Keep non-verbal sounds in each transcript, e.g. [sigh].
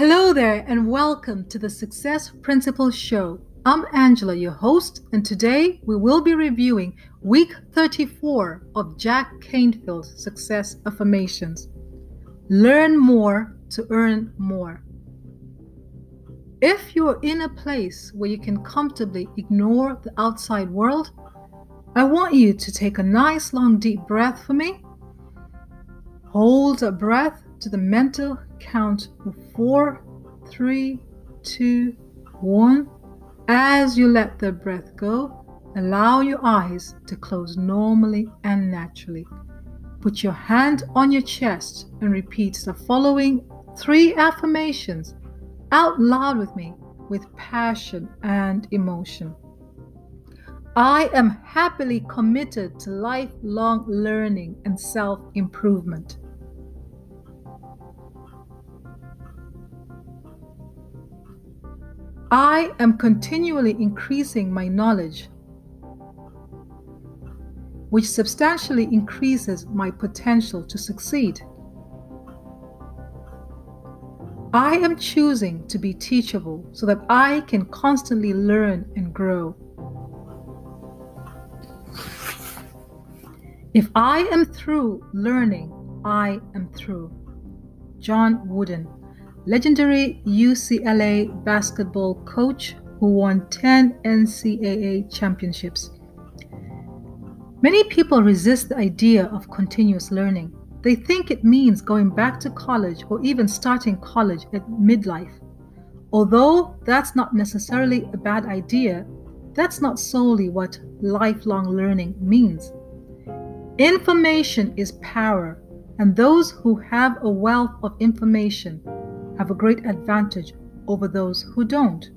Hello there, and welcome to the Success Principles Show. I'm Angela, your host, and today we will be reviewing week 34 of Jack Canfield's Success Affirmations. Learn more to earn more. If you're in a place where you can comfortably ignore the outside world, I want you to take a nice long deep breath for me. Hold a breath to the mental count four, three, two, one. As you let the breath go, allow your eyes to close normally and naturally. Put your hand on your chest and repeat the following three affirmations out loud with me with passion and emotion. I am happily committed to lifelong learning and self improvement. I am continually increasing my knowledge, which substantially increases my potential to succeed. I am choosing to be teachable so that I can constantly learn and grow. If I am through learning, I am through. John Wooden legendary UCLA basketball coach who won 10 NCAA championships. Many people resist the idea of continuous learning. They think it means going back to college or even starting college at midlife. Although that's not necessarily a bad idea, that's not solely what lifelong learning means. Information is power, and those who have a wealth of information have a great advantage over those who don't.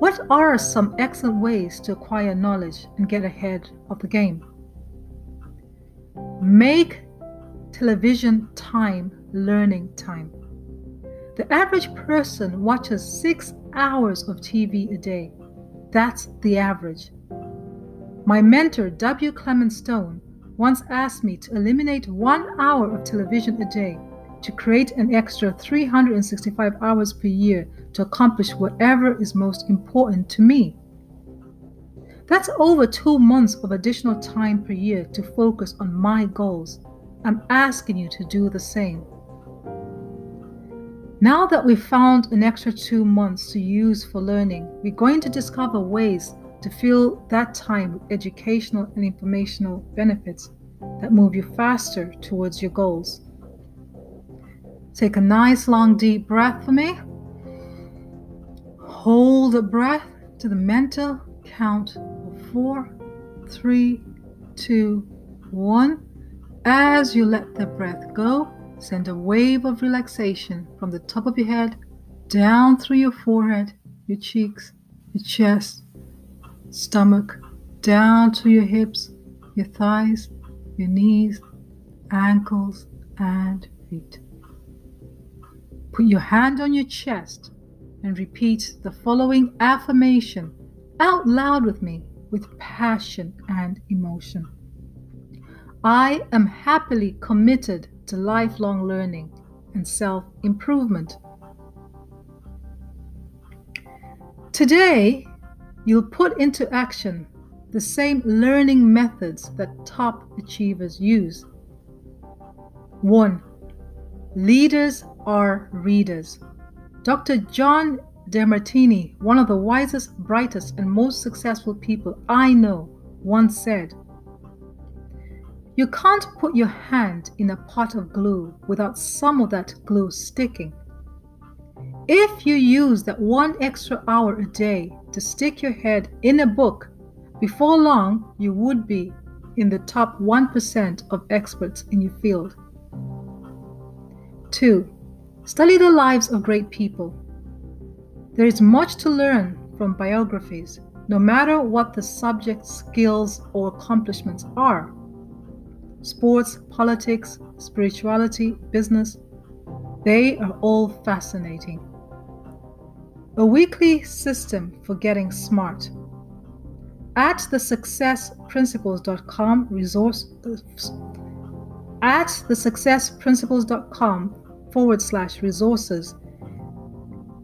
What are some excellent ways to acquire knowledge and get ahead of the game? Make television time learning time. The average person watches six hours of TV a day. That's the average. My mentor, W. Clement Stone, once asked me to eliminate one hour of television a day to create an extra 365 hours per year to accomplish whatever is most important to me. That's over two months of additional time per year to focus on my goals. I'm asking you to do the same. Now that we've found an extra two months to use for learning, we're going to discover ways to fill that time with educational and informational benefits that move you faster towards your goals. Take a nice long deep breath for me. Hold the breath to the mental count of four, three, two, one. As you let the breath go, send a wave of relaxation from the top of your head down through your forehead, your cheeks, your chest, stomach, down to your hips, your thighs, your knees, ankles, and feet. Put your hand on your chest and repeat the following affirmation out loud with me with passion and emotion. I am happily committed to lifelong learning and self improvement. Today, you'll put into action the same learning methods that top achievers use. 1. Leaders are readers. Dr. John Demartini, one of the wisest, brightest, and most successful people I know, once said, You can't put your hand in a pot of glue without some of that glue sticking. If you use that one extra hour a day to stick your head in a book, before long you would be in the top 1% of experts in your field. 2. Study the lives of great people. There is much to learn from biographies, no matter what the subject, skills, or accomplishments are. Sports, politics, spirituality, business, they are all fascinating. A weekly system for getting smart. At the thesuccessprinciples.com resource at thesuccessprinciples.com forward slash resources,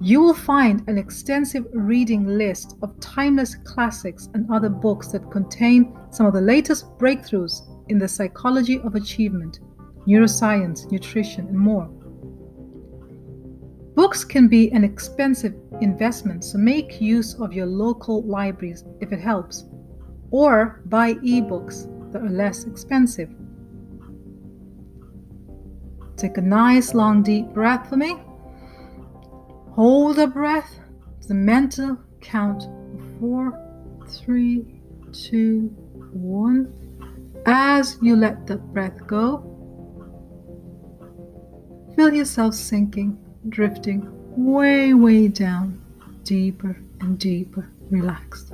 you will find an extensive reading list of timeless classics and other books that contain some of the latest breakthroughs in the psychology of achievement, neuroscience, nutrition, and more. Books can be an expensive investment, so make use of your local libraries if it helps, or buy ebooks that are less expensive. Take a nice long deep breath for me. Hold the breath the mental count four, three, two, one. As you let the breath go, feel yourself sinking, drifting way, way down, deeper and deeper, relaxed.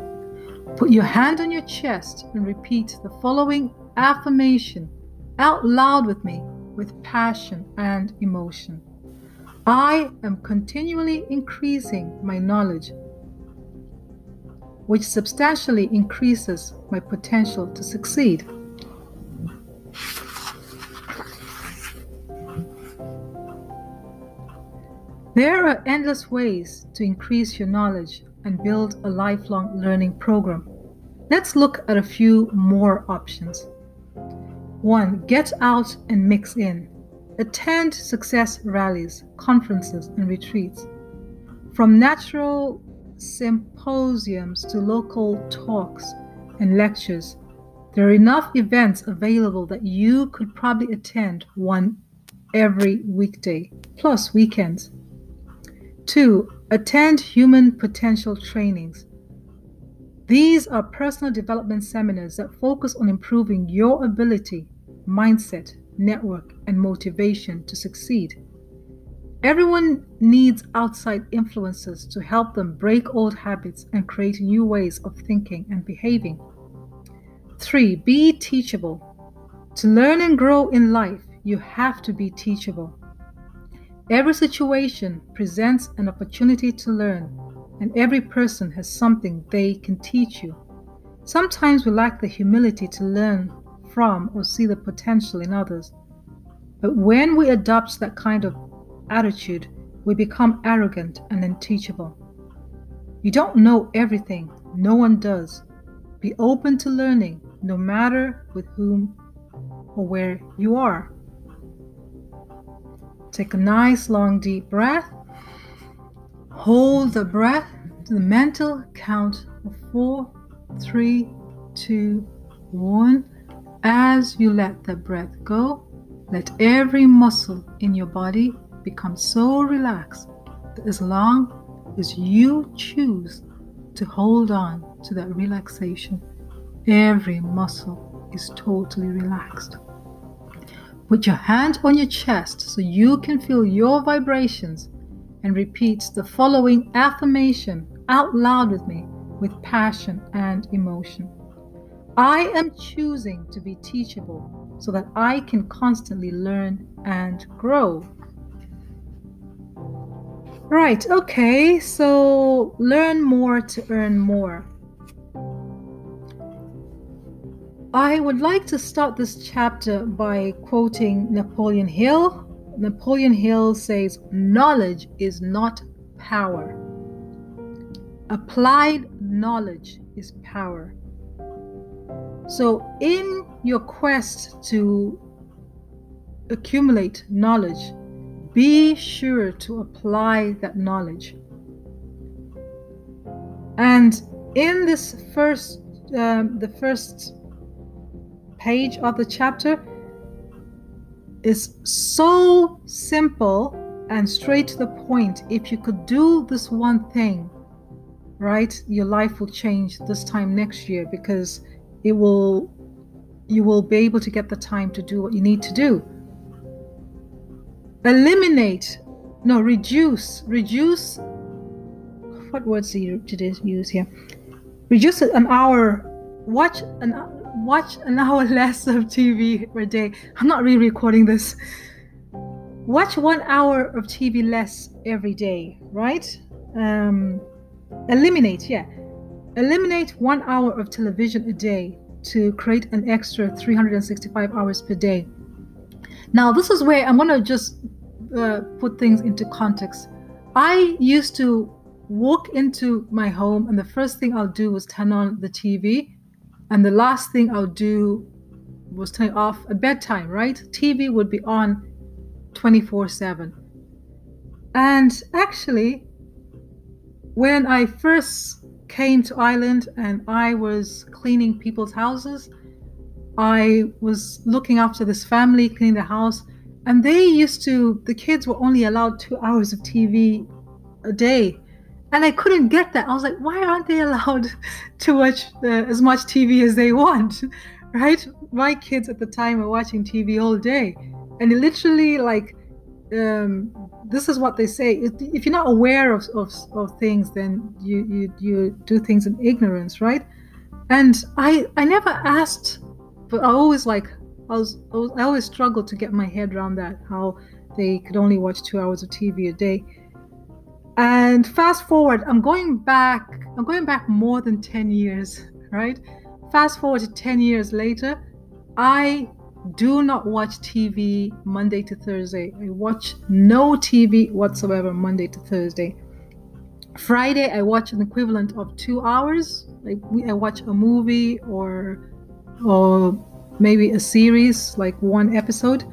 Put your hand on your chest and repeat the following affirmation out loud with me with passion and emotion. I am continually increasing my knowledge, which substantially increases my potential to succeed. There are endless ways to increase your knowledge and build a lifelong learning program. Let's look at a few more options. 1. Get out and mix in. Attend success rallies, conferences, and retreats. From natural symposiums to local talks and lectures, there are enough events available that you could probably attend one every weekday, plus weekends. 2. Attend human potential trainings. These are personal development seminars that focus on improving your ability, mindset, network, and motivation to succeed. Everyone needs outside influences to help them break old habits and create new ways of thinking and behaving. 3. Be teachable. To learn and grow in life, you have to be teachable. Every situation presents an opportunity to learn, and every person has something they can teach you. Sometimes we lack the humility to learn from or see the potential in others. But when we adopt that kind of attitude, we become arrogant and unteachable. You don't know everything, no one does. Be open to learning, no matter with whom or where you are. Take a nice long deep breath. Hold the breath to the mental count of four, three, two, one. As you let the breath go, let every muscle in your body become so relaxed that as long as you choose to hold on to that relaxation, every muscle is totally relaxed. Put your hand on your chest so you can feel your vibrations and repeat the following affirmation out loud with me with passion and emotion. I am choosing to be teachable so that I can constantly learn and grow. Right, okay, so learn more to earn more. I would like to start this chapter by quoting Napoleon Hill. Napoleon Hill says, Knowledge is not power. Applied knowledge is power. So, in your quest to accumulate knowledge, be sure to apply that knowledge. And in this first, um, the first page of the chapter is so simple and straight to the point. If you could do this one thing, right, your life will change this time next year because it will you will be able to get the time to do what you need to do. Eliminate no reduce reduce what words do you use here? Reduce an hour watch an watch an hour [laughs] less of tv per day. I'm not re-recording this. Watch one hour of tv less every day right? Um eliminate yeah Eliminate one hour of television a day to create an extra 365 hours per day. Now, this is where I'm going to just uh, put things into context. I used to walk into my home, and the first thing I'll do was turn on the TV, and the last thing I'll do was turn it off at bedtime, right? TV would be on 24 7. And actually, when I first came to Ireland and I was cleaning people's houses, I was looking after this family, cleaning the house, and they used to, the kids were only allowed two hours of TV a day. And I couldn't get that. I was like, why aren't they [laughs] allowed to watch uh, as much TV as they want? [laughs] right? My kids at the time were watching TV all day. And it literally, like, um, this is what they say. If you're not aware of, of, of things, then you, you, you do things in ignorance, right? And I, I never asked, but I always like, I was, I was, I always struggled to get my head around that, how they could only watch two hours of TV a day. And fast forward, I'm going back, I'm going back more than 10 years, [laughs] right? Fast forward to 10 years later, I do not watch TV Monday to Thursday. I watch no TV whatsoever Monday to Thursday. Friday, I watch an equivalent of two hours. Like I watch a movie or or maybe a series, like one episode.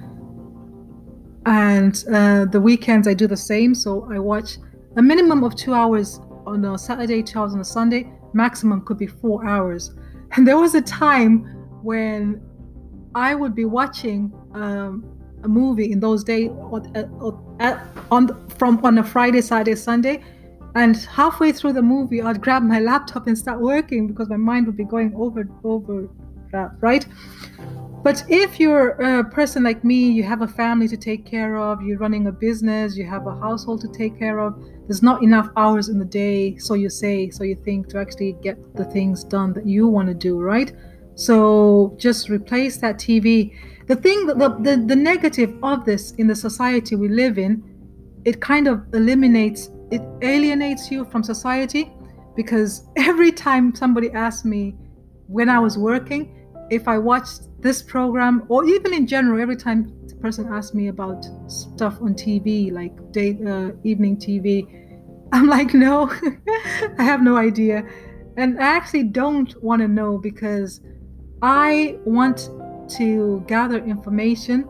And uh, the weekends, I do the same. So I watch a minimum of two hours on a Saturday, two hours on a Sunday. Maximum could be four hours. And there was a time when I would be watching um, a movie in those days on, on from on a Friday, Saturday, Sunday, and halfway through the movie, I'd grab my laptop and start working because my mind would be going over over that, right? But if you're a person like me, you have a family to take care of, you're running a business, you have a household to take care of, there's not enough hours in the day, so you say, so you think, to actually get the things done that you want to do, right? So just replace that TV. The thing, the, the, the negative of this in the society we live in, it kind of eliminates, it alienates you from society because [laughs] every time somebody asks me when I was working, if I watched this program, or even in general, every time the person asks me about stuff on TV, like day, uh, evening TV, [laughs] I'm like, no, [laughs] I have no idea. And I actually don't want to know because I want to gather information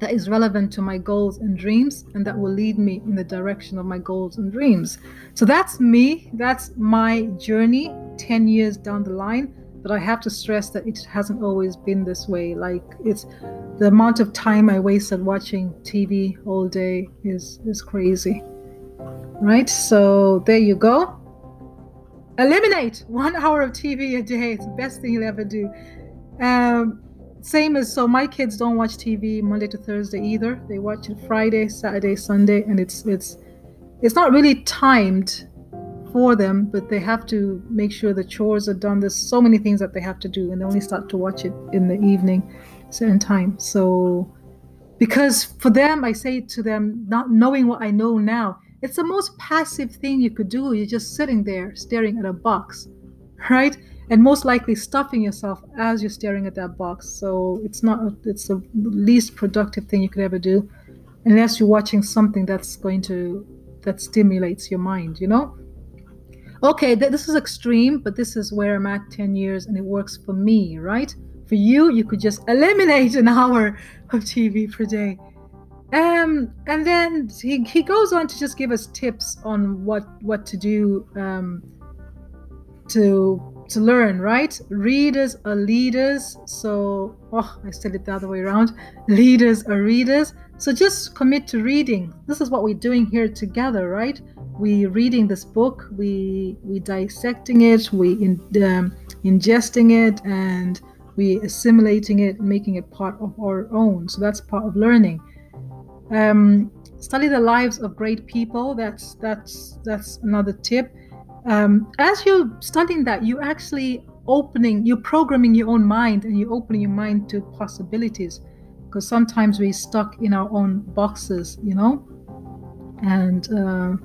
that is relevant to my goals and dreams and that will lead me in the direction of my goals and dreams. So that's me. That's my journey 10 years down the line. But I have to stress that it hasn't always been this way. Like it's the amount of time I wasted watching TV all day is is crazy. Right? So there you go. Eliminate one [laughs] hour of TV a day. It's the best thing you'll ever do. Um, same as so my kids don't watch TV Monday to Thursday either. They watch it Friday, Saturday, Sunday, and it's it's it's not really timed for them, but they have to make sure the chores are done. There's so many things that they have to do, and they only start to watch it in the evening, certain time. So because for them, I say to them, not knowing what I know now, it's the most passive thing you could do. You're just sitting there staring at a box, right? And most likely stuffing yourself as you're staring at that box. So it's not, it's the least productive thing you could ever do, unless you're watching something that's going to, that stimulates your mind, you know? Okay, th- this is extreme, but this is where I'm at 10 years and it works for me, right? For you, you could just eliminate an [laughs] hour of TV per day um, and then he, he goes on to just give us tips on what what to do um, to to learn, right? Readers are leaders. So, oh, I said it the other way around. [laughs] Leaders are readers. So just commit to reading. This is what we're doing here together, right? We're reading this book. We we dissecting it. We in, um, ingesting it, and we assimilating it, making it part of our own. So that's part of learning um, study the lives of great people. That's that's that's another tip. Um, as you're studying that you're actually opening you're programming your own mind and you're opening your mind to possibilities. Because sometimes we're stuck in our own boxes you know? And uh,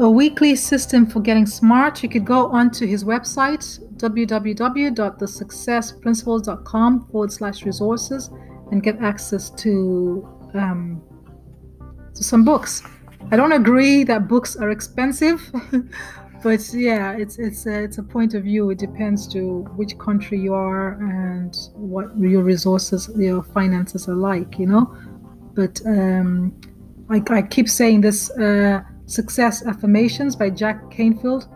a weekly system for getting smart. You could go onto his website www.thesuccessprinciples.com forward slash resources and get access to um, to some books. I don't agree that books are expensive, [laughs] but yeah, it's it's a, it's a point of view. It depends to which country you are and what your resources, your finances are like, you know. But um, I, I keep saying this uh, success affirmations by Jack Canfield.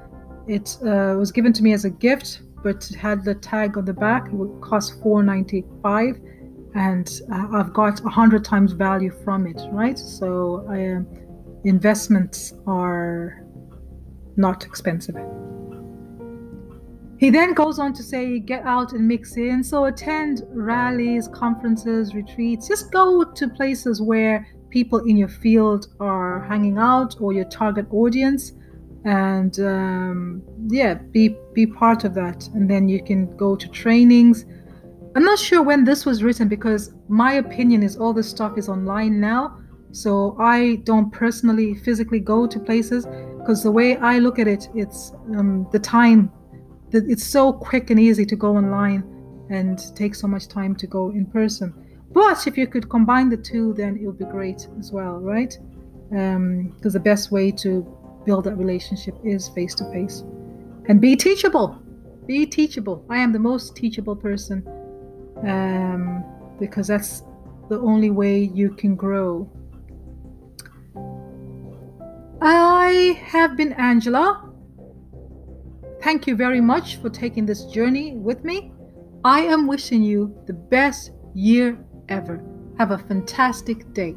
It uh, was given to me as a gift, but it had the tag on the back. It would cost four ninety five and uh, I've got a hundred times value from it, right? So uh, investments are not expensive. He then goes on to say, get out and mix in. So attend rallies, conferences, retreats. Just go to places where people in your field are hanging out or your target audience, and um, yeah, be be part of that. And then you can go to trainings I'm not sure when this was written because my opinion is all this stuff is online now. So I don't personally physically go to places because the way I look at it, it's um, the time it's so quick and easy to go online and take so much time to go in person. But if you could combine the two, then it would be great as well, right? Because um, the best way to build that relationship is face to face and be teachable. Be teachable. I am the most teachable person um, because that's the only way you can grow. I have been Angela. Thank you very much for taking this journey with me. I am wishing you the best year ever. Have a fantastic day.